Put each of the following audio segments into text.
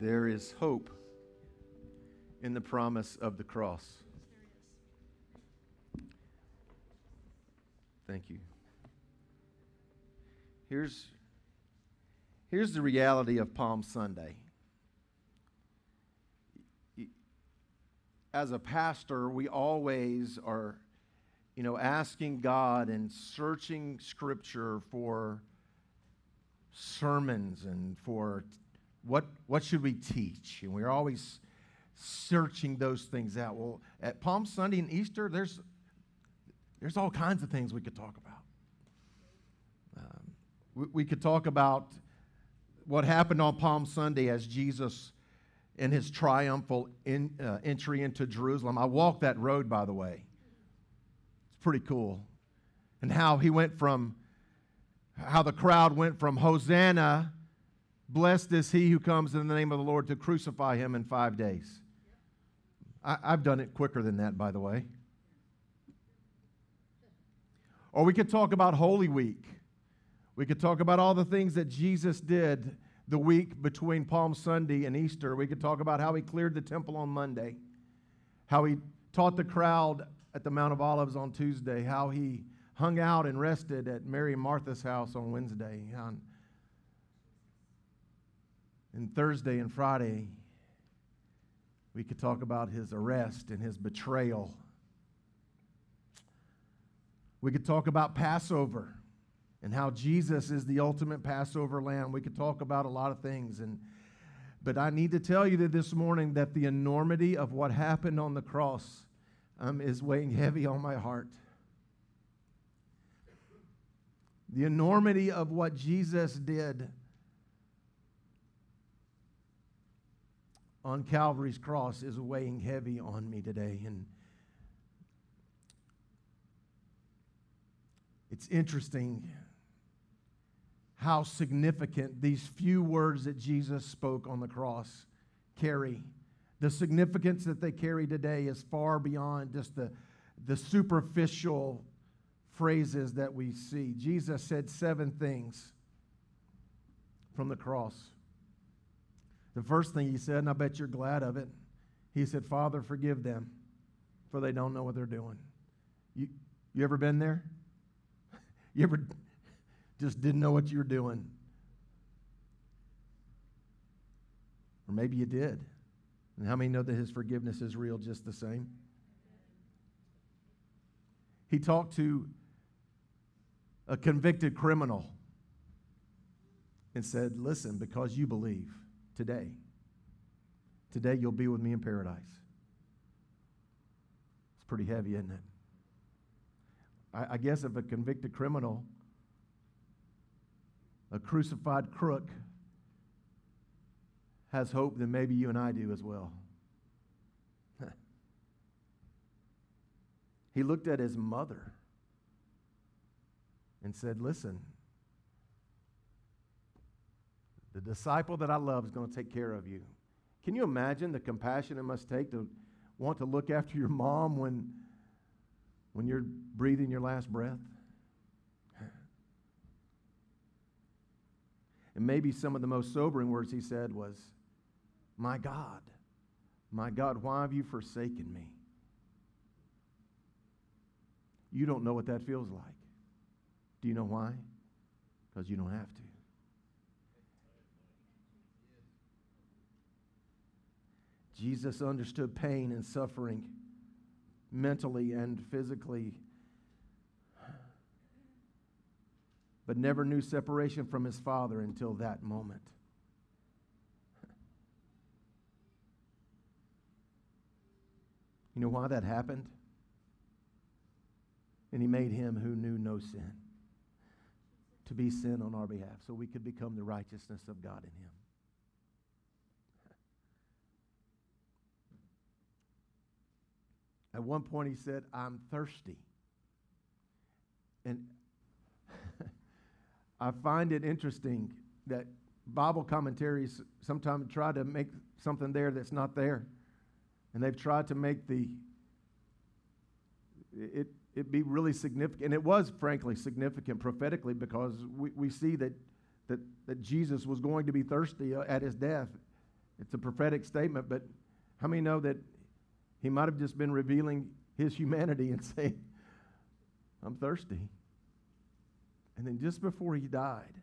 There is hope in the promise of the cross. Thank you. Here's, here's the reality of Palm Sunday. As a pastor, we always are, you know, asking God and searching Scripture for sermons and for what, what should we teach? And we're always searching those things out. Well, at Palm Sunday and Easter, there's, there's all kinds of things we could talk about. Um, we, we could talk about what happened on Palm Sunday as Jesus in his triumphal in, uh, entry into Jerusalem. I walked that road, by the way. It's pretty cool. And how he went from, how the crowd went from Hosanna Blessed is he who comes in the name of the Lord to crucify him in five days. I, have done it quicker than that, by the way. Or we could talk about Holy Week. We could talk about all the things that Jesus did the week between Palm Sunday and Easter. We could talk about how he cleared the temple on Monday, how he taught the crowd at the Mount of Olives on Tuesday, how he hung out and rested at Mary and Martha's house on Wednesday, and Thursday and Friday, we could talk about his arrest and his betrayal. We could talk about Passover and how Jesus is the ultimate Passover lamb. We could talk about a lot of things. And, but I need to tell you that this morning that the enormity of what happened on the cross um, is weighing heavy on my heart. The enormity of what Jesus did on Calvary's cross is weighing heavy on me today. And it's interesting how significant these few words that Jesus spoke on the cross carry. The significance that they carry today is far beyond just the, the superficial phrases that we see. Jesus said seven things from the cross. The first thing he said, and I bet you're glad of it, he said, Father, forgive them, for they don't know what they're doing. You, you ever been there? You ever just didn't know what you were doing? Or maybe you did. And how many know that his forgiveness is real just the same? He talked to a convicted criminal and said, Listen, because you believe, today. Today you'll be with me in paradise. It's pretty heavy, isn't it? I, I guess if a convicted criminal, a crucified crook, has hope, then maybe you and I do as well. he looked at his mother and said, Listen, the disciple that I love is going to take care of you. Can you imagine the compassion it must take to want to look after your mom when, when you're breathing your last breath? And maybe some of the most sobering words he said was, My God, my God, why have you forsaken me? You don't know what that feels like. Do you know why? Because you don't have to. Jesus understood pain and suffering mentally and physically, but never knew separation from his Father until that moment. You know why that happened? And he made him who knew no sin to be sin on our behalf so we could become the righteousness of God in him. At one point, he said, I'm thirsty. And I find it interesting that Bible commentaries sometimes try to make something there that's not there. And they've tried to make the it, it be really significant. And it was, frankly, significant prophetically because we, we see that, that, that Jesus was going to be thirsty uh, at his death. It's a prophetic statement, but how many know that he might have just been revealing his humanity and saying, I'm thirsty. And then just before he died,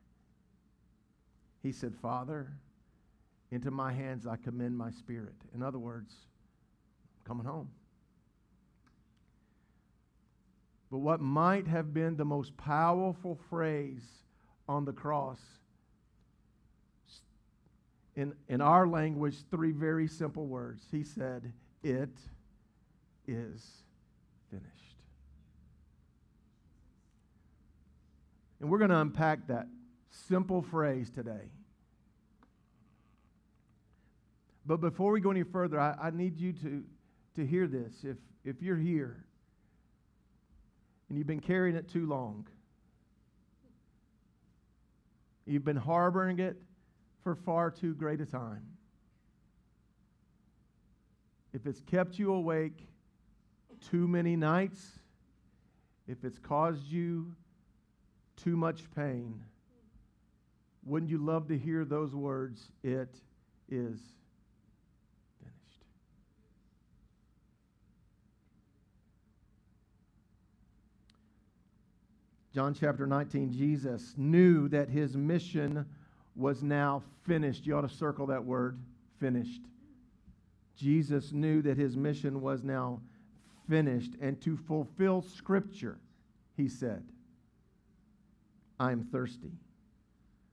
he said, Father, into my hands I commend my spirit. In other words, I'm coming home. But what might have been the most powerful phrase on the cross, in, in our language, three very simple words. He said, It is finished. And we're going to unpack that simple phrase today. But before we go any further, I, I need you to, to hear this. If, if you're here and you've been carrying it too long, you've been harboring it for far too great a time. If it's kept you awake too many nights, if it's caused you too much pain, wouldn't you love to hear those words? It is finished. John chapter 19, Jesus knew that his mission was now finished. You ought to circle that word, finished. Jesus knew that his mission was now finished. And to fulfill Scripture, he said, I am thirsty.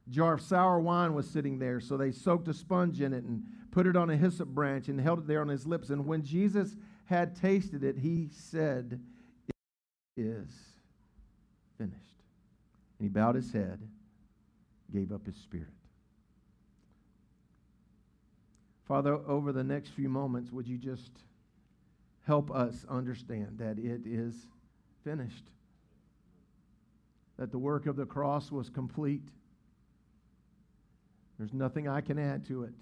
A jar of sour wine was sitting there, so they soaked a sponge in it and put it on a hyssop branch and held it there on his lips. And when Jesus had tasted it, he said, It is finished. And he bowed his head, gave up his spirit. Father, over the next few moments, would you just help us understand that it is finished? that the work of the cross was complete. There's nothing I can add to it.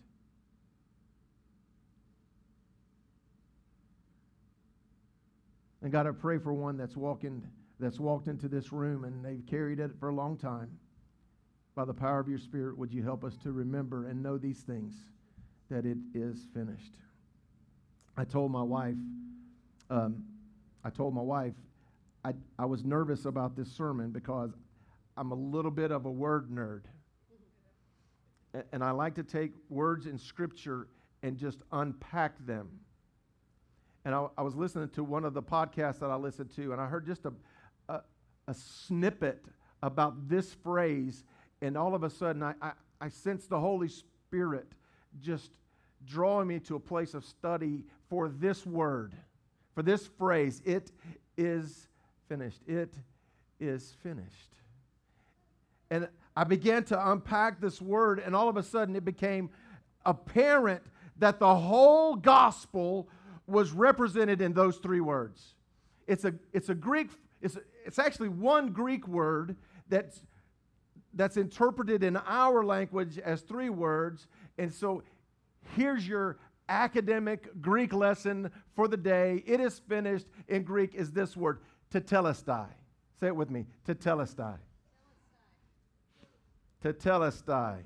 And God, I pray for one that's walking, that's walked into this room and they've carried it for a long time. By the power of your Spirit, would you help us to remember and know these things that it is finished? I told my wife, um, I told my wife I, I was nervous about this sermon because I'm a little bit of a word nerd. And I like to take words in Scripture and just unpack them. And I, I, was listening to one of the podcasts that I listened to, and I heard just a, a, a snippet about this phrase, and all of a sudden I, I, I sensed the Holy Spirit just drawing me to a place of study for this word, for this phrase. It is finished. It is finished. And I began to unpack this word, and all of a sudden it became apparent that the whole gospel was represented in those three words. It's a, it's a Greek, it's, a, it's actually one Greek word that's, that's interpreted in our language as three words. And so here's your academic Greek lesson for the day. It is finished in Greek is this word tetelestai. Say it with me. Tetelestai. Tetelestai.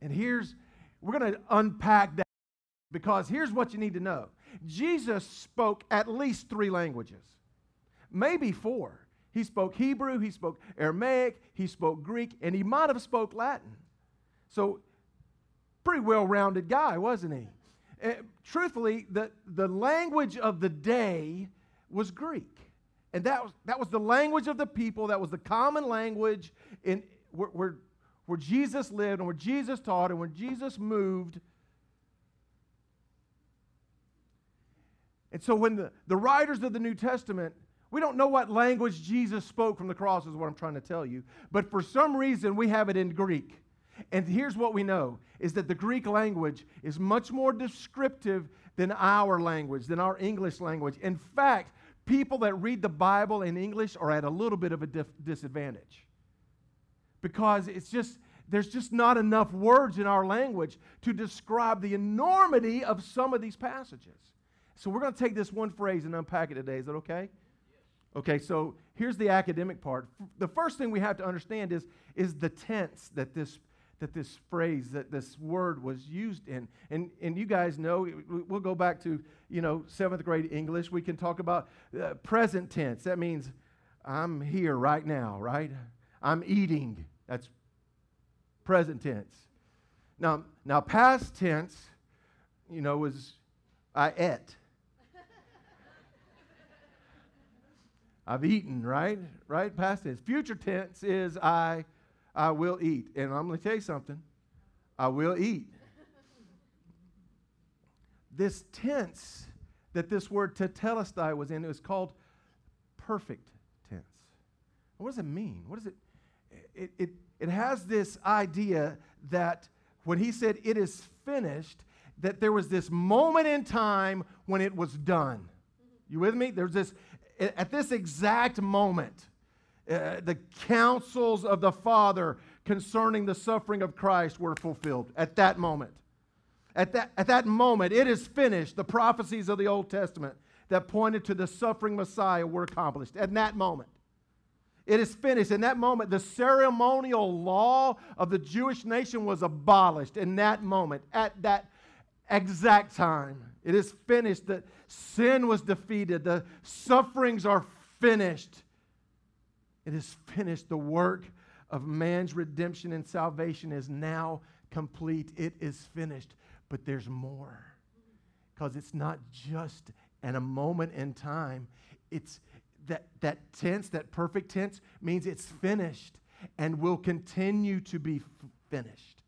And here's, we're going to unpack that because here's what you need to know Jesus spoke at least three languages, maybe four. He spoke Hebrew, he spoke Aramaic, he spoke Greek, and he might have spoke Latin. So, pretty well-rounded guy, wasn't he? Uh, truthfully, the, the language of the day was Greek. And that was, that was the language of the people, that was the common language in, where, where, where Jesus lived and where Jesus taught and where Jesus moved. And so when the, the writers of the New Testament, we don't know what language Jesus spoke from the cross, is what I'm trying to tell you. But for some reason, we have it in Greek. And here's what we know is that the Greek language is much more descriptive than our language, than our English language. In fact, people that read the Bible in English are at a little bit of a dif- disadvantage because it's just there's just not enough words in our language to describe the enormity of some of these passages. So we're going to take this one phrase and unpack it today. Is that okay? Okay, so here's the academic part. The first thing we have to understand is, is the tense that this, that this phrase, that this word was used in. And, and you guys know, we'll go back to, you know, seventh grade English. We can talk about uh, present tense. That means I'm here right now, right? I'm eating. That's present tense. Now, now past tense, you know, was I ate. I've eaten, right? Right? Past tense. Future tense is I I will eat. And I'm going to tell you something. I will eat. this tense that this word tetelestai was in, it was called perfect tense. What does it mean? What does it it, it, it has this idea that when he said it is finished, that there was this moment in time when it was done. You with me? There's this, at this exact moment, uh, the counsels of the Father concerning the suffering of Christ were fulfilled at that moment. At that, at that moment, it is finished. The prophecies of the Old Testament that pointed to the suffering Messiah were accomplished at that moment. It is finished. In that moment, the ceremonial law of the Jewish nation was abolished in that moment, at that exact time. It is finished. The sin was defeated. The sufferings are finished. It is finished. The work of man's redemption and salvation is now complete. It is finished. But there's more. Because it's not just at a moment in time, it's that, that tense, that perfect tense, means it's finished and will continue to be f- finished.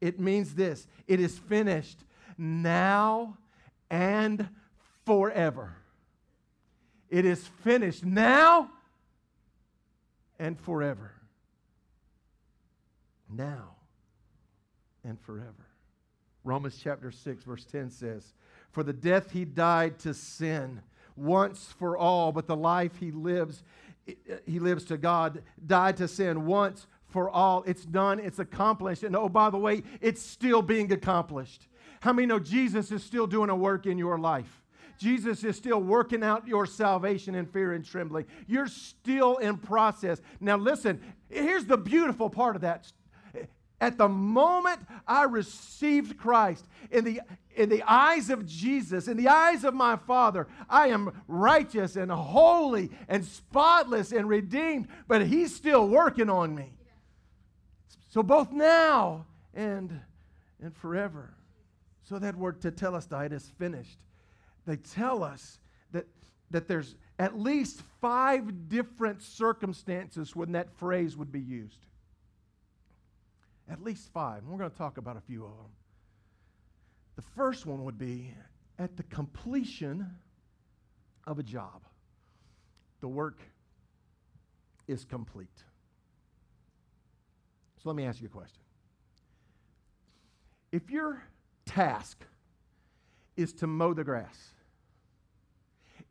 It means this it is finished now and forever. It is finished now and forever. Now and forever. Romans chapter 6, verse 10 says, For the death he died to sin once for all, but the life he lives, he lives to God, died to sin once for all. It's done, it's accomplished. And oh, by the way, it's still being accomplished. How many know Jesus is still doing a work in your life? Jesus is still working out your salvation in fear and trembling. You're still in process. Now, listen, here's the beautiful part of that. At the moment I received Christ, in the, in the eyes of Jesus, in the eyes of my Father, I am righteous and holy and spotless and redeemed, but He's still working on me. So, both now and, and forever. So, that word tetelestai is finished they tell us that, that there's at least five different circumstances when that phrase would be used. At least five. And we're going to talk about a few of them. The first one would be at the completion of a job. The work is complete. So let me ask you a question. If your task is to mow the grass,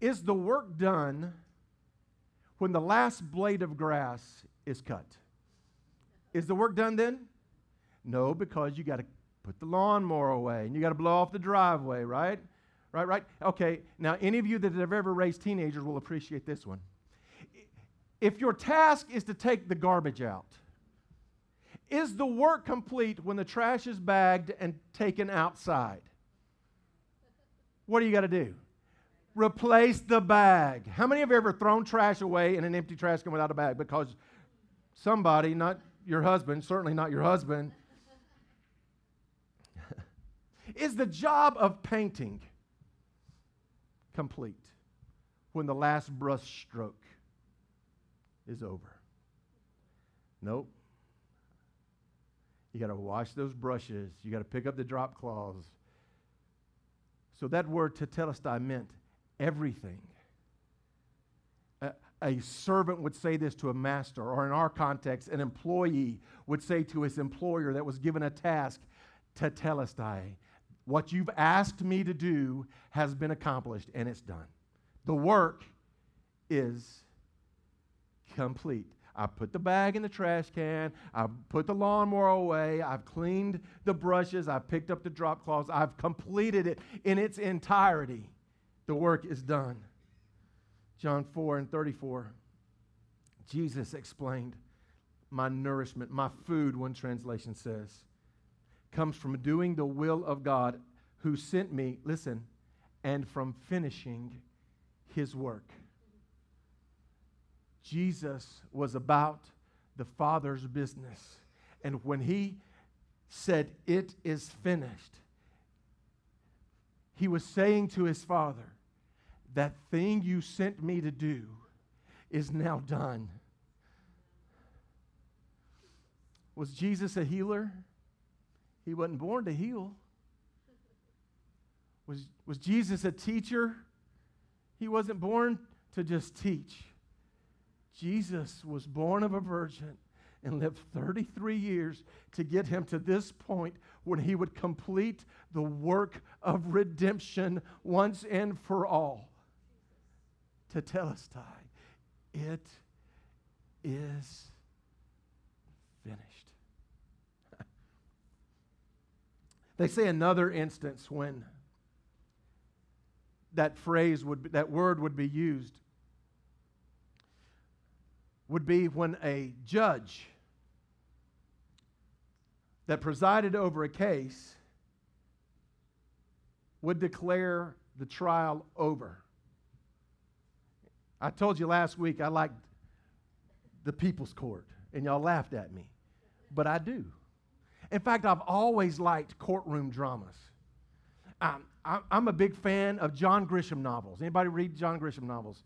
is the work done when the last blade of grass is cut? Is the work done then? No, because you got to put the lawnmower away and you got to blow off the driveway, right? Right, right? Okay, now any of you that have ever raised teenagers will appreciate this one. If your task is to take the garbage out, is the work complete when the trash is bagged and taken outside? What do you got to do? replace the bag. How many have ever thrown trash away in an empty trash can without a bag? Because somebody, not your husband, certainly not your husband, is the job of painting complete when the last brush stroke is over? Nope. You got to wash those brushes. You got to pick up the drop cloths. So that word tetelestai meant everything. A, a servant would say this to a master, or in our context, an employee would say to his employer that was given a task, tetelestai, what you've asked me to do has been accomplished and it's done. The work is complete. I put the bag in the trash can. I put the lawnmower away. I've cleaned the brushes. I've picked up the drop cloths. I've completed it in its entirety the work is done. John 4 and 34, Jesus explained, my nourishment, my food, one translation says, comes from doing the will of God who sent me, listen, and from finishing his work. Jesus was about the Father's business. And when he said, It is finished, he was saying to his Father, That thing you sent me to do is now done. Was Jesus a healer? He wasn't born to heal. Was, was Jesus a teacher? He wasn't born to just teach. Jesus was born of a virgin and lived 33 years to get him to this point when he would complete the work of redemption once and for all. To Tetelestai, it is finished. they say another instance when that phrase would be, that word would be used would be when a judge that presided over a case would declare the trial over. I told you last week I liked the people's court, and y'all laughed at me, but I do. In fact, I've always liked courtroom dramas. Um, I'm a big fan of John Grisham novels. Anybody read John Grisham novels?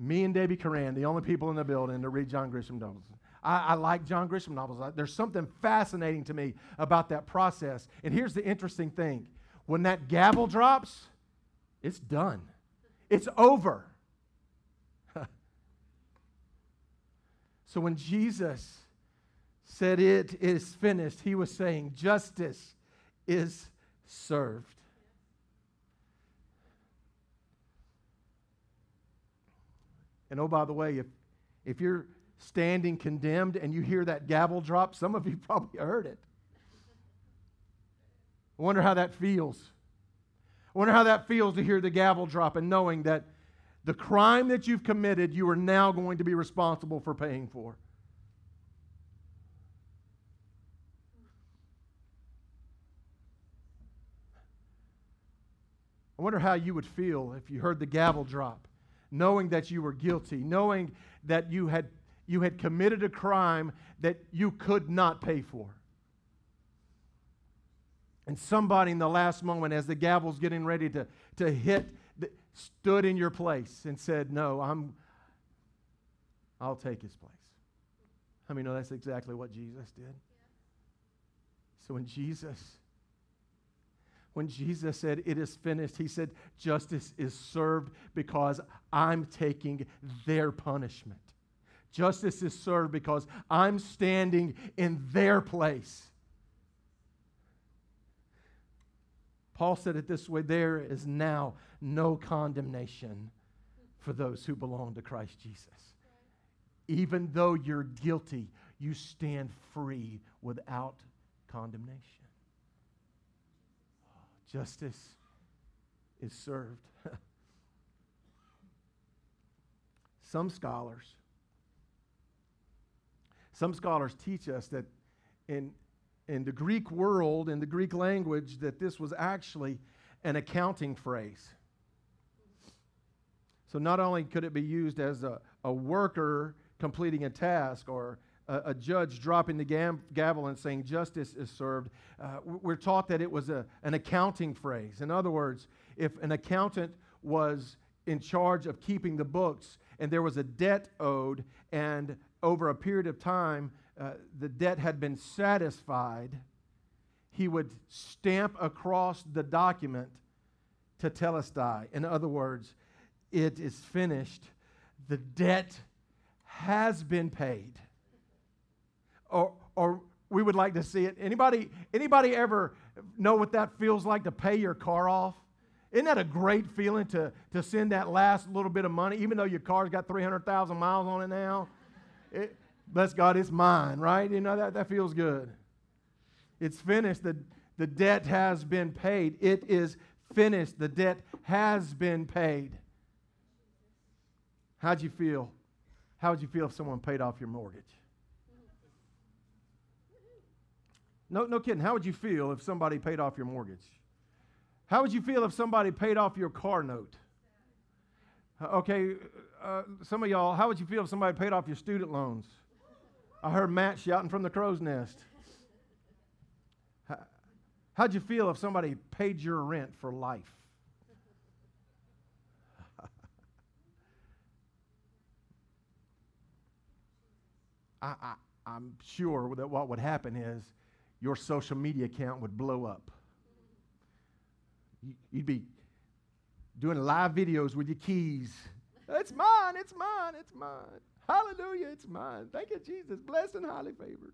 Me and Debbie Coran, the only people in the building to read John Grisham novels. I, I like John Grisham novels. I, there's something fascinating to me about that process. And here's the interesting thing when that gavel drops, it's done, it's over. so when Jesus said, It is finished, he was saying, Justice is served. And oh, by the way, if, if you're standing condemned and you hear that gavel drop, some of you probably heard it. I wonder how that feels. I wonder how that feels to hear the gavel drop and knowing that the crime that you've committed, you are now going to be responsible for paying for. I wonder how you would feel if you heard the gavel drop knowing that you were guilty, knowing that you had, you had committed a crime that you could not pay for. And somebody in the last moment, as the gavel's getting ready to, to hit, stood in your place and said, No, I'm, I'll take his place. I many know that's exactly what Jesus did? So when Jesus when Jesus said, It is finished, he said, Justice is served because I'm taking their punishment. Justice is served because I'm standing in their place. Paul said it this way there is now no condemnation for those who belong to Christ Jesus. Even though you're guilty, you stand free without condemnation justice is served. some scholars, some scholars teach us that in, in the Greek world, in the Greek language, that this was actually an accounting phrase. So not only could it be used as a, a worker completing a task or a, a judge dropping the gam- gavel and saying justice is served, uh, we're taught that it was a, an accounting phrase. In other words, if an accountant was in charge of keeping the books and there was a debt owed, and over a period of time uh, the debt had been satisfied, he would stamp across the document to tetelestai. In other words, it is finished. The debt has been paid or, or we would like to see it. Anybody, anybody ever know what that feels like to pay your car off? Isn't that a great feeling to, to send that last little bit of money, even though your car's got 300,000 miles on it now? It, bless God, it's mine, right? You know, that, that feels good. It's finished. The, the debt has been paid. It is finished. The debt has been paid. How'd you feel? How would you feel if someone paid off your mortgage? No, no kidding. How would you feel if somebody paid off your mortgage? How would you feel if somebody paid off your car note? Uh, okay, uh, some of y'all, how would you feel if somebody paid off your student loans? I heard Matt shouting from the crow's nest. How'd you feel if somebody paid your rent for life? I, I, I'm sure that what would happen is your social media account would blow up. You'd be doing live videos with your keys. It's mine, it's mine, it's mine. Hallelujah, it's mine. Thank you, Jesus. Blessed and highly favored.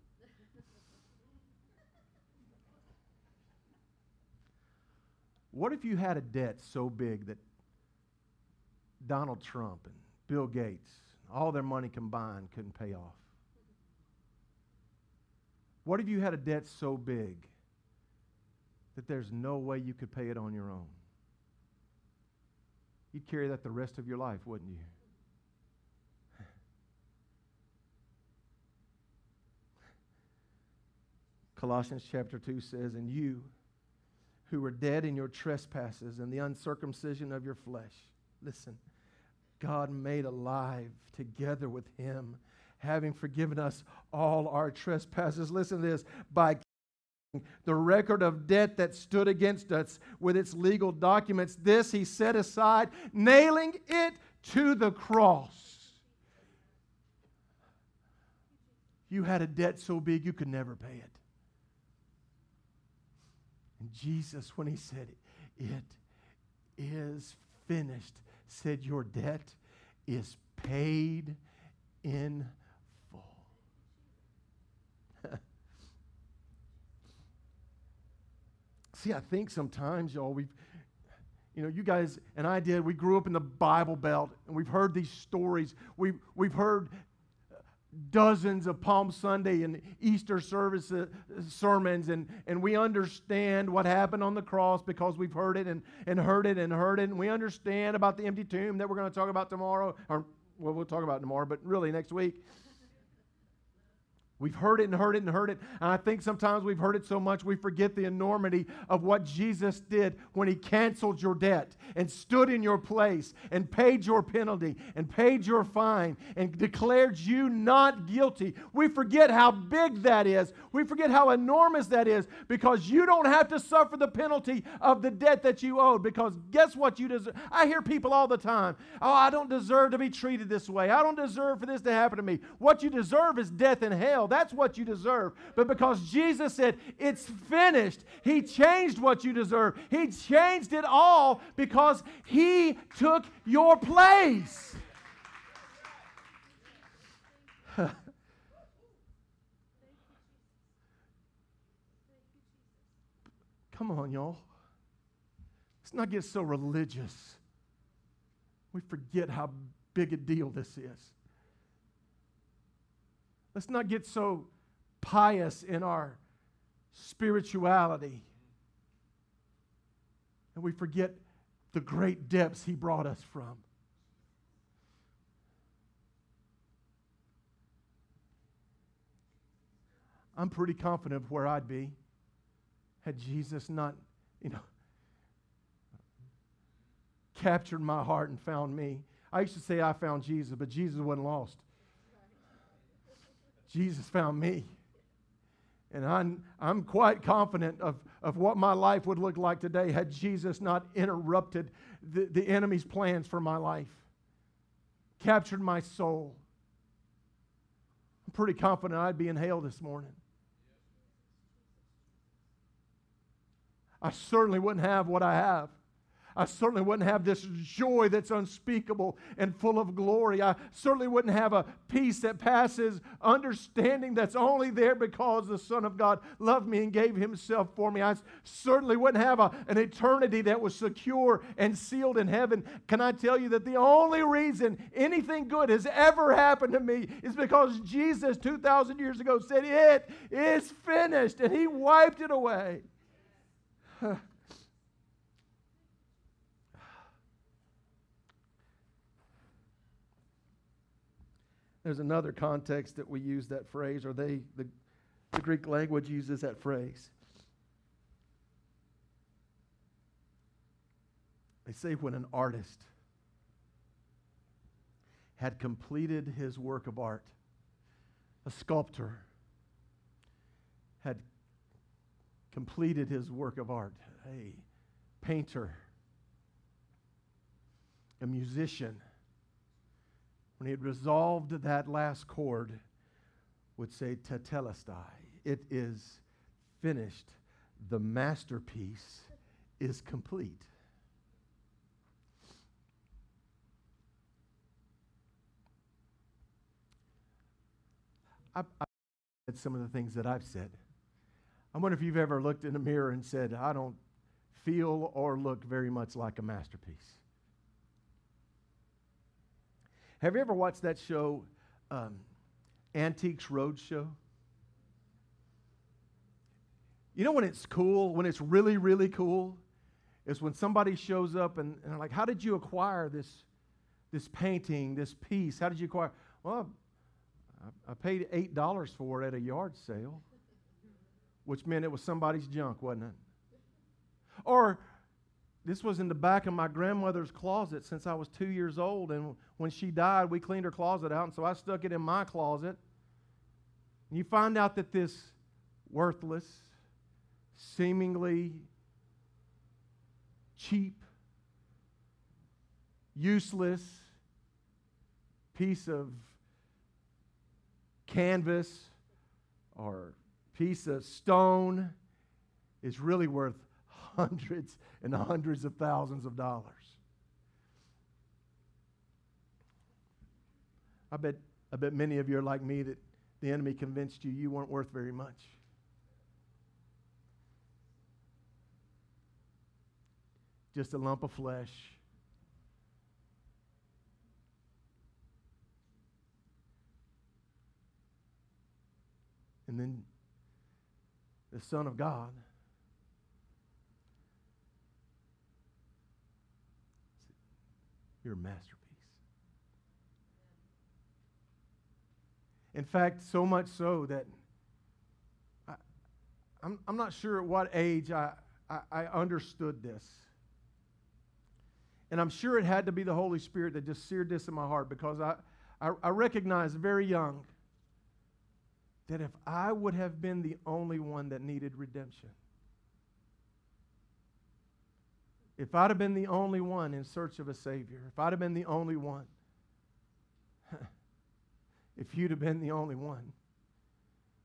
What if you had a debt so big that Donald Trump and Bill Gates, all their money combined, couldn't pay off? What if you had a debt so big that there's no way you could pay it on your own? You'd carry that the rest of your life, wouldn't you? Colossians chapter 2 says, And you, who were dead in your trespasses and the uncircumcision of your flesh. Listen, God made alive together with him, having forgiven us all our trespasses. Listen to this by the record of debt that stood against us with its legal documents. This he set aside, nailing it to the cross. You had a debt so big you could never pay it. And Jesus, when he said, It is finished, said, Your debt is paid in See, I think sometimes, y'all, we've, you know, you guys and I did, we grew up in the Bible Belt and we've heard these stories. We've, we've heard dozens of Palm Sunday and Easter service uh, sermons, and, and we understand what happened on the cross because we've heard it and, and heard it and heard it. And we understand about the empty tomb that we're going to talk about tomorrow, or well, we'll talk about tomorrow, but really next week. We've heard it and heard it and heard it. And I think sometimes we've heard it so much we forget the enormity of what Jesus did when he canceled your debt and stood in your place and paid your penalty and paid your fine and declared you not guilty. We forget how big that is. We forget how enormous that is because you don't have to suffer the penalty of the debt that you owed. Because guess what you deserve? I hear people all the time, oh, I don't deserve to be treated this way. I don't deserve for this to happen to me. What you deserve is death and hell. That's what you deserve. But because Jesus said, It's finished, He changed what you deserve. He changed it all because He took your place. Come on, y'all. Let's not get so religious. We forget how big a deal this is. Let's not get so pious in our spirituality. And we forget the great depths He brought us from. I'm pretty confident of where I'd be had Jesus not, you know, captured my heart and found me. I used to say I found Jesus, but Jesus wasn't lost. Jesus found me. And I'm, I'm quite confident of, of what my life would look like today had Jesus not interrupted the, the enemy's plans for my life, captured my soul. I'm pretty confident I'd be in hell this morning. I certainly wouldn't have what I have. I certainly wouldn't have this joy that's unspeakable and full of glory. I certainly wouldn't have a peace that passes understanding that's only there because the Son of God loved me and gave Himself for me. I certainly wouldn't have a, an eternity that was secure and sealed in heaven. Can I tell you that the only reason anything good has ever happened to me is because Jesus 2,000 years ago said, It is finished, and He wiped it away. There's another context that we use that phrase, or they, the, The Greek language uses that phrase. They say when an artist had completed his work of art, a sculptor had completed his work of art, a painter, a musician, when he had resolved that last chord, would say, Tetelestai, it is finished. The masterpiece is complete. I've, said some of the things that I've said. I wonder if you've ever looked in a mirror and said, I don't feel or look very much like a masterpiece. Have you ever watched that show, um, Antiques Roadshow? You know when it's cool, when it's really, really cool, is when somebody shows up and, and like, how did you acquire this, this painting, this piece? How did you acquire? Well, I, I paid $8 for it at a yard sale, which meant it was somebody's junk, wasn't it? Or this was in the back of my grandmother's closet since I was two years old. And when she died, we cleaned her closet out. And so I stuck it in my closet. And you find out that this worthless, seemingly cheap, useless piece of canvas or piece of stone is really worth hundreds and hundreds of thousands of dollars. I bet, I bet many of you are like me that the enemy convinced you you weren't worth very much. Just a lump of flesh. And then the Son of God your masterpiece. In fact, so much so that I, I'm, I'm not sure at what age I, I, I understood this. And I'm sure it had to be the Holy Spirit that just seared this in my heart because I, I, I recognized very young that if I would have been the only one that needed redemption, If I'd have been the only one in search of a Savior, if I'd have been the only one, if you'd have been the only one,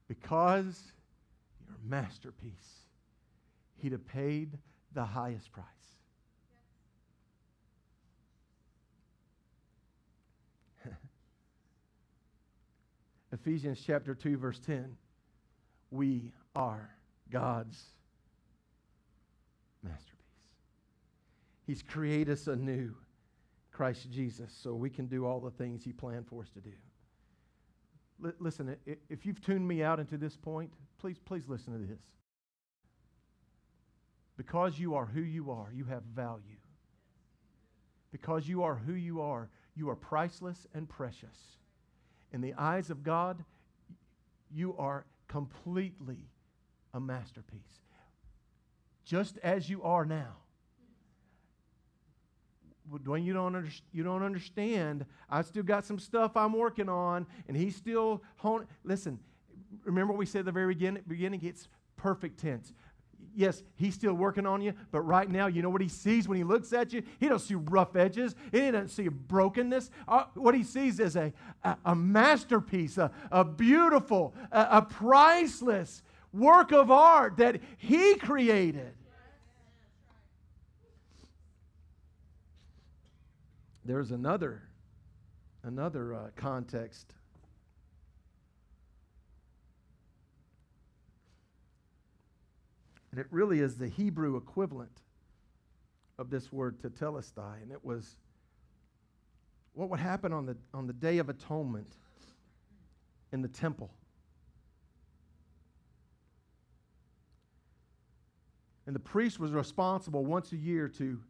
because you're masterpiece, He'd have paid the highest price. Ephesians chapter 2, verse 10. We are God's masterpiece. He's created us anew, Christ Jesus, so we can do all the things He planned for us to do. L- listen, if you've tuned me out into this point, please, please listen to this. Because you are who you are, you have value. Because you are who you are, you are priceless and precious. In the eyes of God, you are completely a masterpiece. Just as you are now. Dwayne, you don't, under, you don't understand. I still got some stuff I'm working on, and he's still hone. Listen, remember what we said at the very beginning? beginning? It's perfect tense. Yes, he's still working on you, but right now, you know what he sees when he looks at you? He doesn't see rough edges. He doesn't see brokenness. Uh, what he sees is a, a, a masterpiece, a, a beautiful, a, a priceless work of art that he created. There's another, another uh, context. And it really is the Hebrew equivalent of this word tetelestai. And it was what would happen on the, on the Day of Atonement in the temple. And the priest was responsible once a year to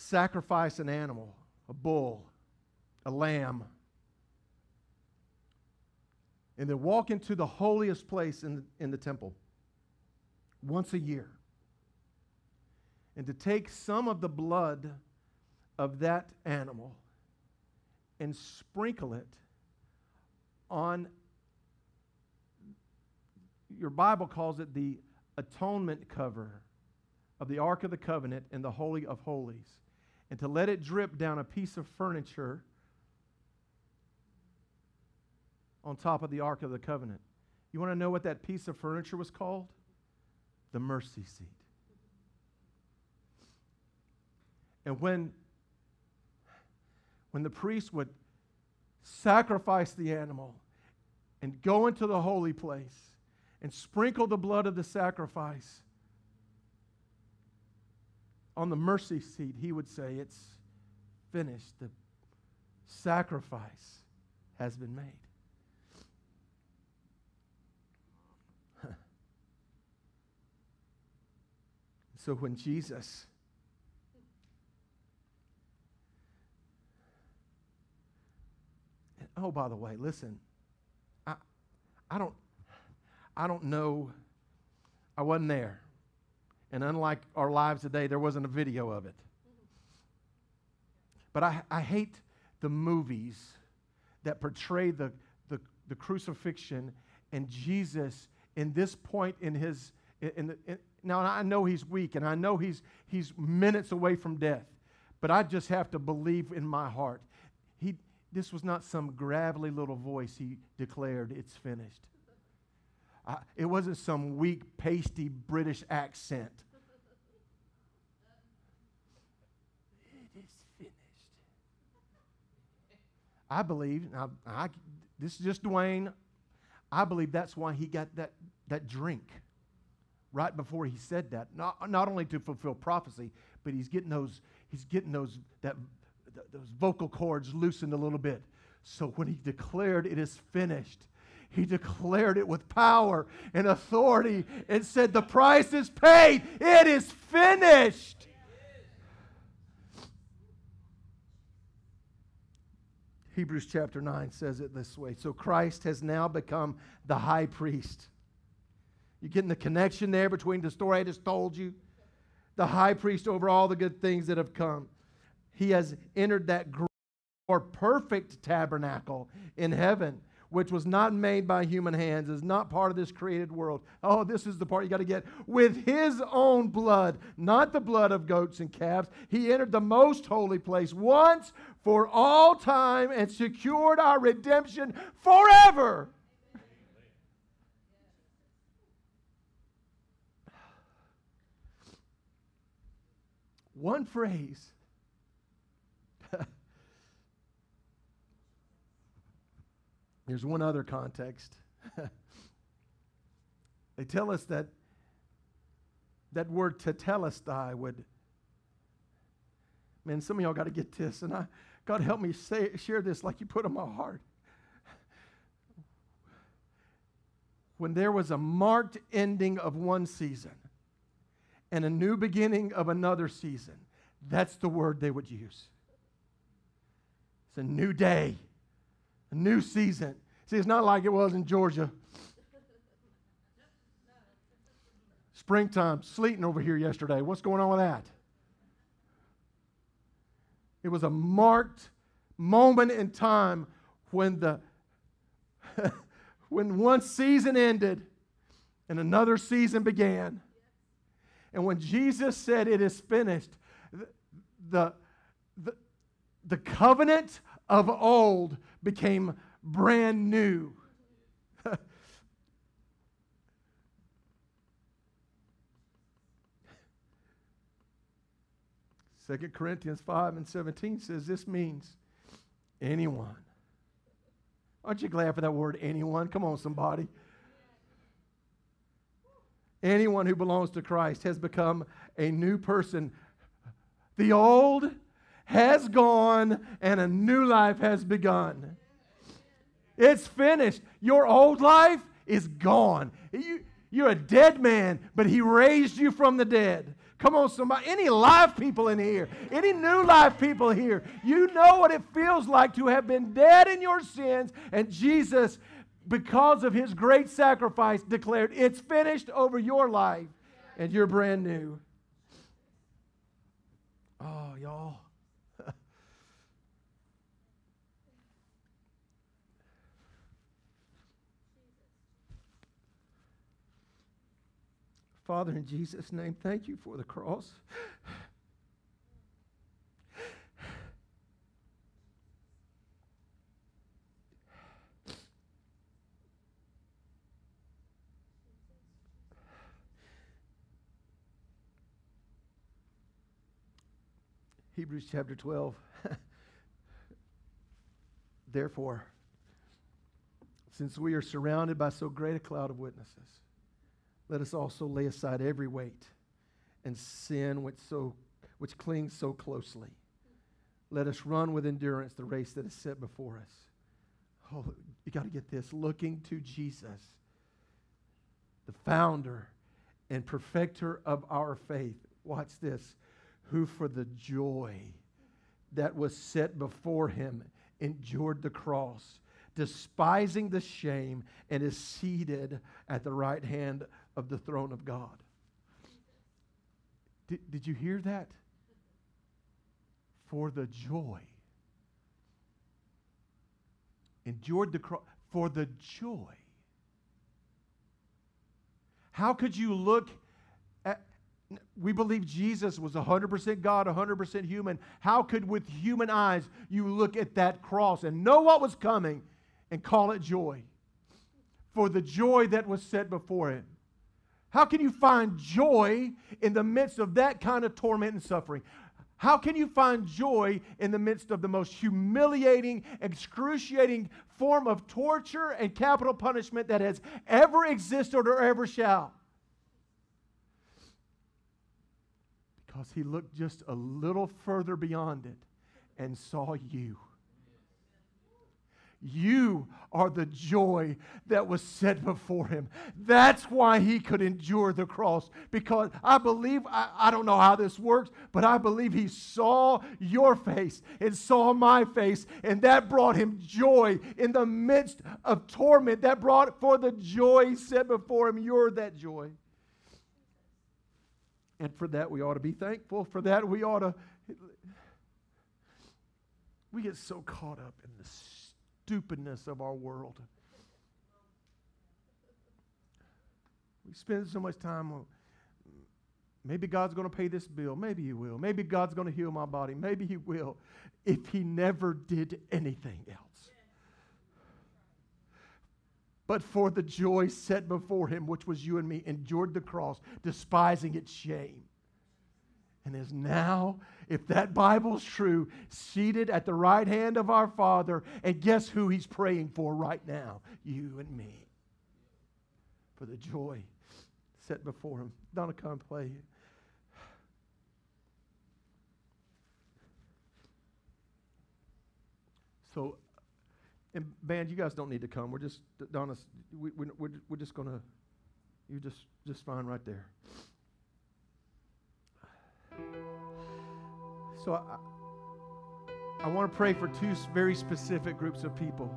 sacrifice an animal, a bull, a lamb. and then walk into the holiest place in the, in the temple once a year and to take some of the blood of that animal and sprinkle it on your Bible calls it the atonement cover of the Ark of the Covenant in the Holy of Holies, and to let it drip down a piece of furniture on top of the Ark of the Covenant. You want to know what that piece of furniture was called? The mercy seat. And when, when the priest would sacrifice the animal and go into the holy place and sprinkle the blood of the sacrifice on the mercy seat, he would say, It's finished. The sacrifice has been made. so when Jesus oh by the way listen i i don't i don't know i wasn't there and unlike our lives today there wasn't a video of it but i i hate the movies that portray the the, the crucifixion and jesus in this point in his in the, in, now i know he's weak and i know he's he's minutes away from death but i just have to believe in my heart he this was not some gravelly little voice he declared, it's finished. It wasn't some weak, pasty British accent. it is finished. I believe, now, I, this is just Dwayne, I believe that's why he got that, that drink right before he said that. Not, not only to fulfill prophecy, but he's getting those, he's getting those, that th- those vocal cords loosened a little bit. So when he declared it is finished, he declared it with power and authority and said, The price is paid. It is finished. Hebrews chapter 9 says it this way. So Christ has now become the high priest. You getting the connection there between the story I just told you? The high priest over all the good things that have come he has entered that great or perfect tabernacle in heaven, which was not made by human hands, is not part of this created world. Oh, this is the part you got to get. With his own blood, not the blood of goats and calves, he entered the most holy place once for all time and secured our redemption forever. One phrase There's one other context. they tell us that that word tetelestai would, man, some of y'all got to get this, and I, God help me say, share this like you put in my heart. When there was a marked ending of one season and a new beginning of another season, that's the word they would use. It's a new day a new season. See, it's not like it was in Georgia. Springtime, sleeting over here yesterday. What's going on with that? It was a marked moment in time when the when one season ended and another season began. And when Jesus said it is finished, the, the, the covenant of old became brand new. Second Corinthians 5 and 17 says this means anyone. Aren't you glad for that word, anyone? Come on, somebody. Anyone who belongs to Christ has become a new person. The old has gone and a new life has begun. It's finished. Your old life is gone. You, you're a dead man, but He raised you from the dead. Come on, somebody. Any live people in here, any new live people here, you know what it feels like to have been dead in your sins, and Jesus because of his great sacrifice, declared, It's finished over your life, and you're brand new. Oh, y'all. Father, in Jesus' name, thank you for the cross. Hebrews chapter 12. Therefore, since we are surrounded by so great a cloud of witnesses, let us also lay aside every weight and sin which, so, which clings so closely. Let us run with endurance the race that is set before us. Oh, you got to get this looking to Jesus, the founder and perfecter of our faith. Watch this who for the joy that was set before him endured the cross, despising the shame, and is seated at the right hand of the throne of God. Did, did you hear that? For the joy. Endured the cross for the joy. How could you look we believe Jesus was 100% God, 100% human. How could, with human eyes, you look at that cross and know what was coming and call it joy? For the joy that was set before him. How can you find joy in the midst of that kind of torment and suffering? How can you find joy in the midst of the most humiliating, excruciating form of torture and capital punishment that has ever existed or ever shall? because he looked just a little further beyond it and saw you. You are the joy that was set before him. That's why he could endure the cross. Because I believe, I, I, don't know how this works, but I believe he saw your face and saw my face, and that brought him joy in the midst of torment. That brought for the joy set before him. You're that joy. And for that, we ought to be thankful. For that, we ought to. We get so caught up in the stupidness of our world. We spend so much time on maybe God's going to pay this bill. Maybe He will. Maybe God's going to heal my body. Maybe He will. If He never did anything else but for the joy set before him, which was you and me, endured the cross, despising its shame. And is now, if that Bible's true, seated at the right hand of our Father. And guess who he's praying for right now? You and me. For the joy set before him. Donna, come play. So and band, you guys don't need to come. We're just, Donna, we, we, we're, we're just going to, you're just, just fine right there. So I, I want to pray for two very specific groups of people.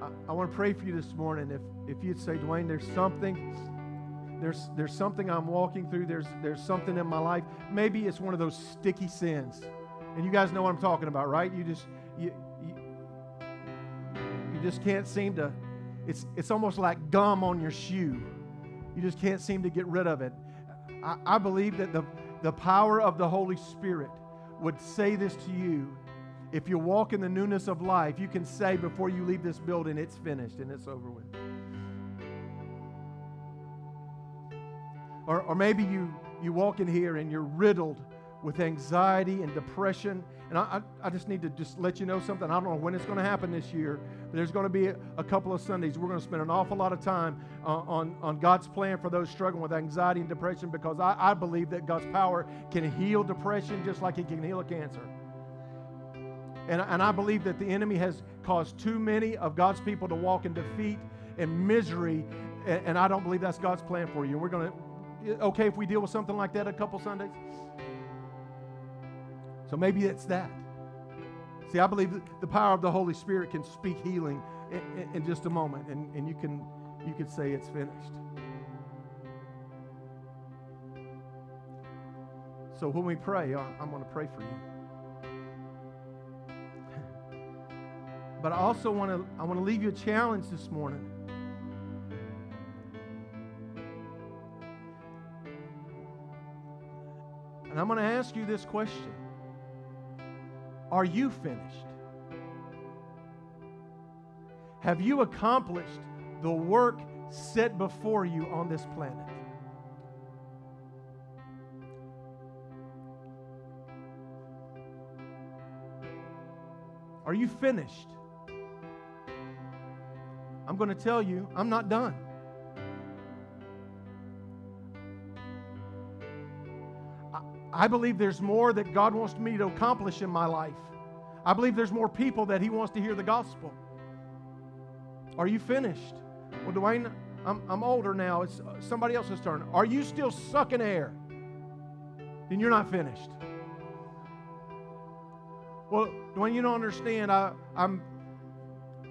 I, I want to pray for you this morning. If, if you'd say, Dwayne, there's something, there's, there's something I'm walking through, there's, there's something in my life. Maybe it's one of those sticky sins. And you guys know what I'm talking about, right? You just, you, you, you just can't seem to, it's, it's almost like gum on your shoe. You just can't seem to get rid of it. I, I believe that the, the power of the Holy Spirit would say this to you. If you walk in the newness of life, you can say before you leave this building, it's finished and it's over with. Or, or maybe you, you walk in here and you're riddled with anxiety and depression. And I, I, I, just need to just let you know something. I don't know when it's going to happen this year, but there's going to be a, a couple of Sundays. We're going to spend an awful lot of time uh, on, on God's plan for those struggling with anxiety and depression because I, I believe that God's power can heal depression just like it can heal a cancer. And, and I believe that the enemy has caused too many of God's people to walk in defeat and misery. And, and I don't believe that's God's plan for you. And we're going to, okay, if we deal with something like that a couple Sundays? So maybe it's that. See, I believe the power of the Holy Spirit can speak healing in, in, in just a moment, and, and you can you could say it's finished. So when we pray, I'm going to pray for you. But I also want to I want to leave you a challenge this morning. And I'm going to ask you this question. Are you finished? Have you accomplished the work set before you on this planet? Are you finished? I'm going to tell you, I'm not done. I, believe there's more that God wants me to accomplish in my life. I believe there's more people that He wants to hear the gospel. Are you finished? Well, Dwayne, I'm, I'm older now. It's uh, somebody else's turn. Are you still sucking air? Then you're not finished. Well, Dwayne, you don't understand. I, I'm,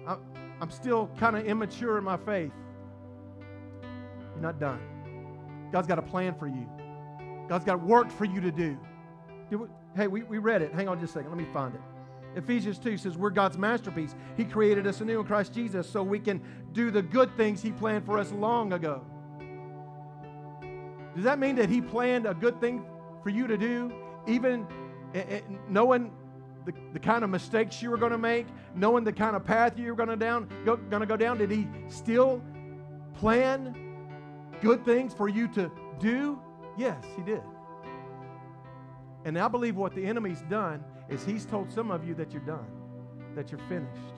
I, I'm still kind of immature in my faith. You're not done. God's got a plan for you. God's got work for you to do. We, hey, we, we read it. Hang on just a second. Let me find it. Ephesians 2 says, We're God's masterpiece. He created us anew in Christ Jesus so we can do the good things He planned for us long ago. Does that mean that He planned a good thing for you to do, even eh, eh, knowing the, the kind of mistakes you were going to make, knowing the kind of path you were going to down, go, going to go down? Did He still plan good things for you to do? Yes, He did. And I believe what the enemy's done is he's told some of you that you're done, that you're finished.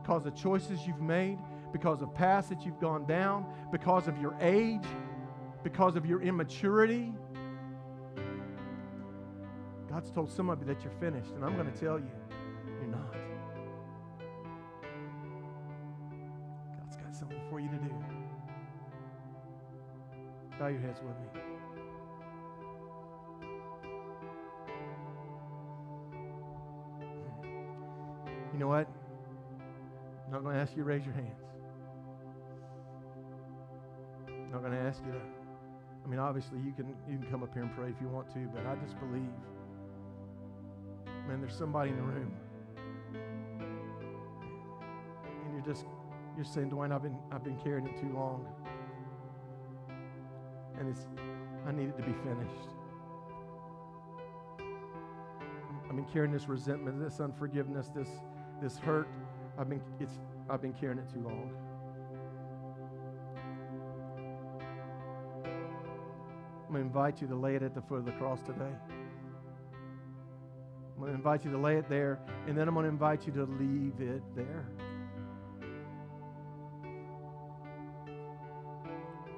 Because of choices you've made, because of paths that you've gone down, because of your age, because of your immaturity. God's told some of you that you're finished, and I'm going to tell you, Bow your heads with me. You know what? I'm not going to ask you to raise your hands. I'm not going to ask you to. I mean, obviously, you can you can come up here and pray if you want to, but I just believe, man, there's somebody in the room, and you're just you're saying, Dwayne, I've been I've been carrying it too long, and it's I need it to be finished. I've been carrying this resentment, this unforgiveness, this this hurt, I've been, it's, I've been carrying it too long. I'm going to invite you to lay it at the foot of the cross today. I'm going to invite you to lay it there, and then I'm going to invite you to leave it there.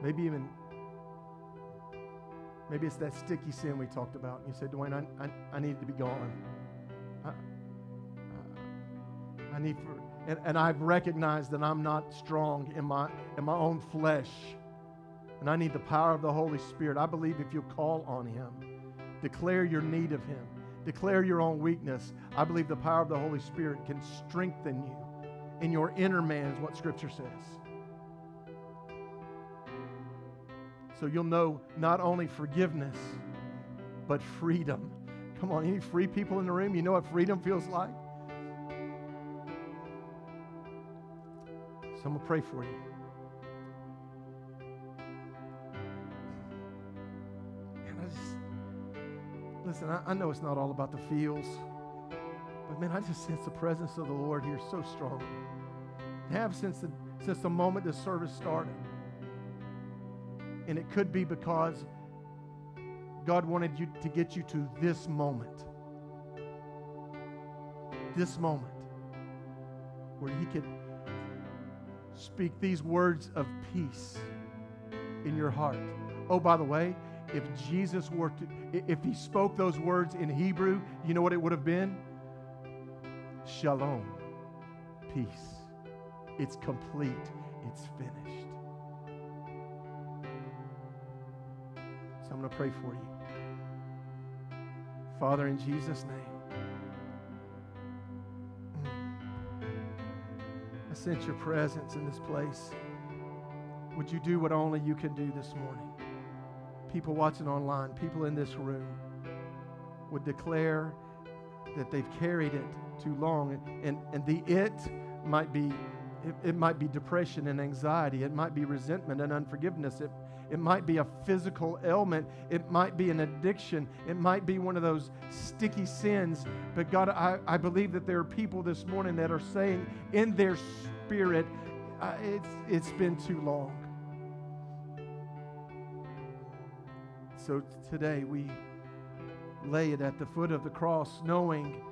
Maybe even, maybe it's that sticky sin we talked about. And you said, Dwayne, I, I, I need to be gone. I, I need for, and, and I've recognized that I'm not strong in my, in my own flesh. And I need the power of the Holy Spirit. I believe if you call on Him, declare your need of Him, declare your own weakness, I believe the power of the Holy Spirit can strengthen you in your inner man, is what Scripture says. So you'll know not only forgiveness, but freedom. Come on, any free people in the room? You know what freedom feels like? So I'm going to pray for you. And I just, listen, I, I know it's not all about the feels, but man, I just sense the presence of the Lord here so strong. Have since the, since the moment the service started. And it could be because God wanted you to get you to this moment. This moment where He could speak these words of peace in your heart. Oh, by the way, if Jesus were to, if he spoke those words in Hebrew, you know what it would have been? Shalom, peace. It's complete, it's finished. to pray for you. Father, in Jesus' name, I sense your presence in this place. Would you do what only you can do this morning? People watching online, people in this room would declare that they've carried it too long. And, and the it might be it, it might be depression and anxiety. It might be resentment and unforgiveness. It it might be a physical ailment. It might be an addiction. It might be one of those sticky sins. But God, I, I believe that there are people this morning that are saying in their spirit, uh, it's, it's been too long. So today we lay it at the foot of the cross, knowing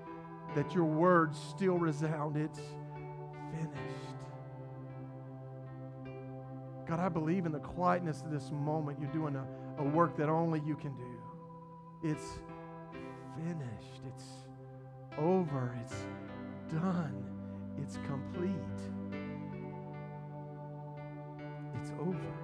that your words still resound. It's finished. God, I believe in the quietness of this moment, you're doing a, a work that only you can do. It's finished. It's over. It's done. It's complete. It's over.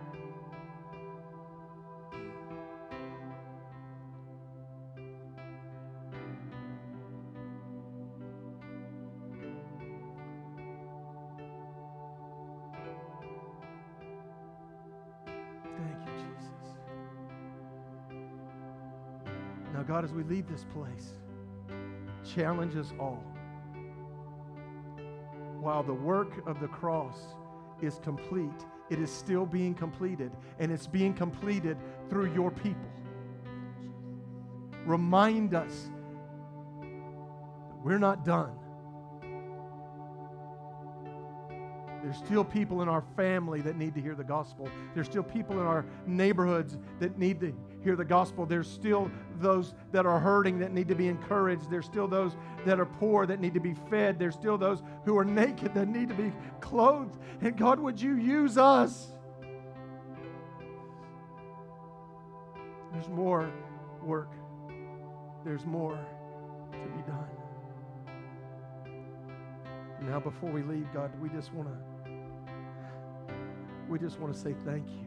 As we leave this place, challenge us all. While the work of the cross is complete, it is still being completed, and it's being completed through your people. Remind us that we're not done. There's still people in our family that need to hear the gospel. There's still people in our neighborhoods that need to hear the gospel. There's still those that are hurting that need to be encouraged. There's still those that are poor that need to be fed. There's still those who are naked that need to be clothed. And God, would you use us? There's more work, there's more to be done. Now, before we leave, God, we just want to we just want to say thank you.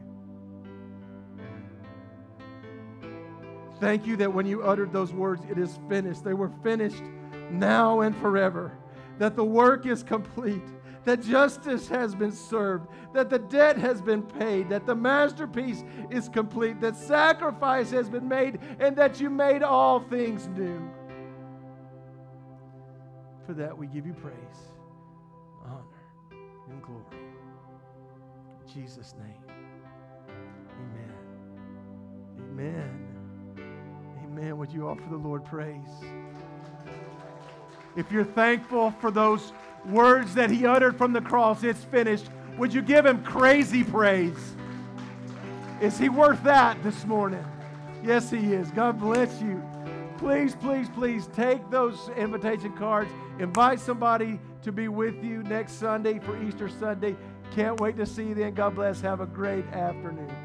Thank you that when you uttered those words, it is finished. They were finished now and forever. That the work is complete. That justice has been served. That the debt has been paid. That the masterpiece is complete. That sacrifice has been made. And that you made all things new. For that we give you praise, honor, and glory. Jesus' name. Amen. Amen. Amen. Would you offer the Lord praise? If you're thankful for those words that he uttered from the cross, it's finished. Would you give him crazy praise? Is he worth that this morning? Yes, he is. God bless you. Please, please, please take those invitation cards. Invite somebody to be with you next Sunday for Easter Sunday. Can't wait to see you then. God bless. Have a great afternoon.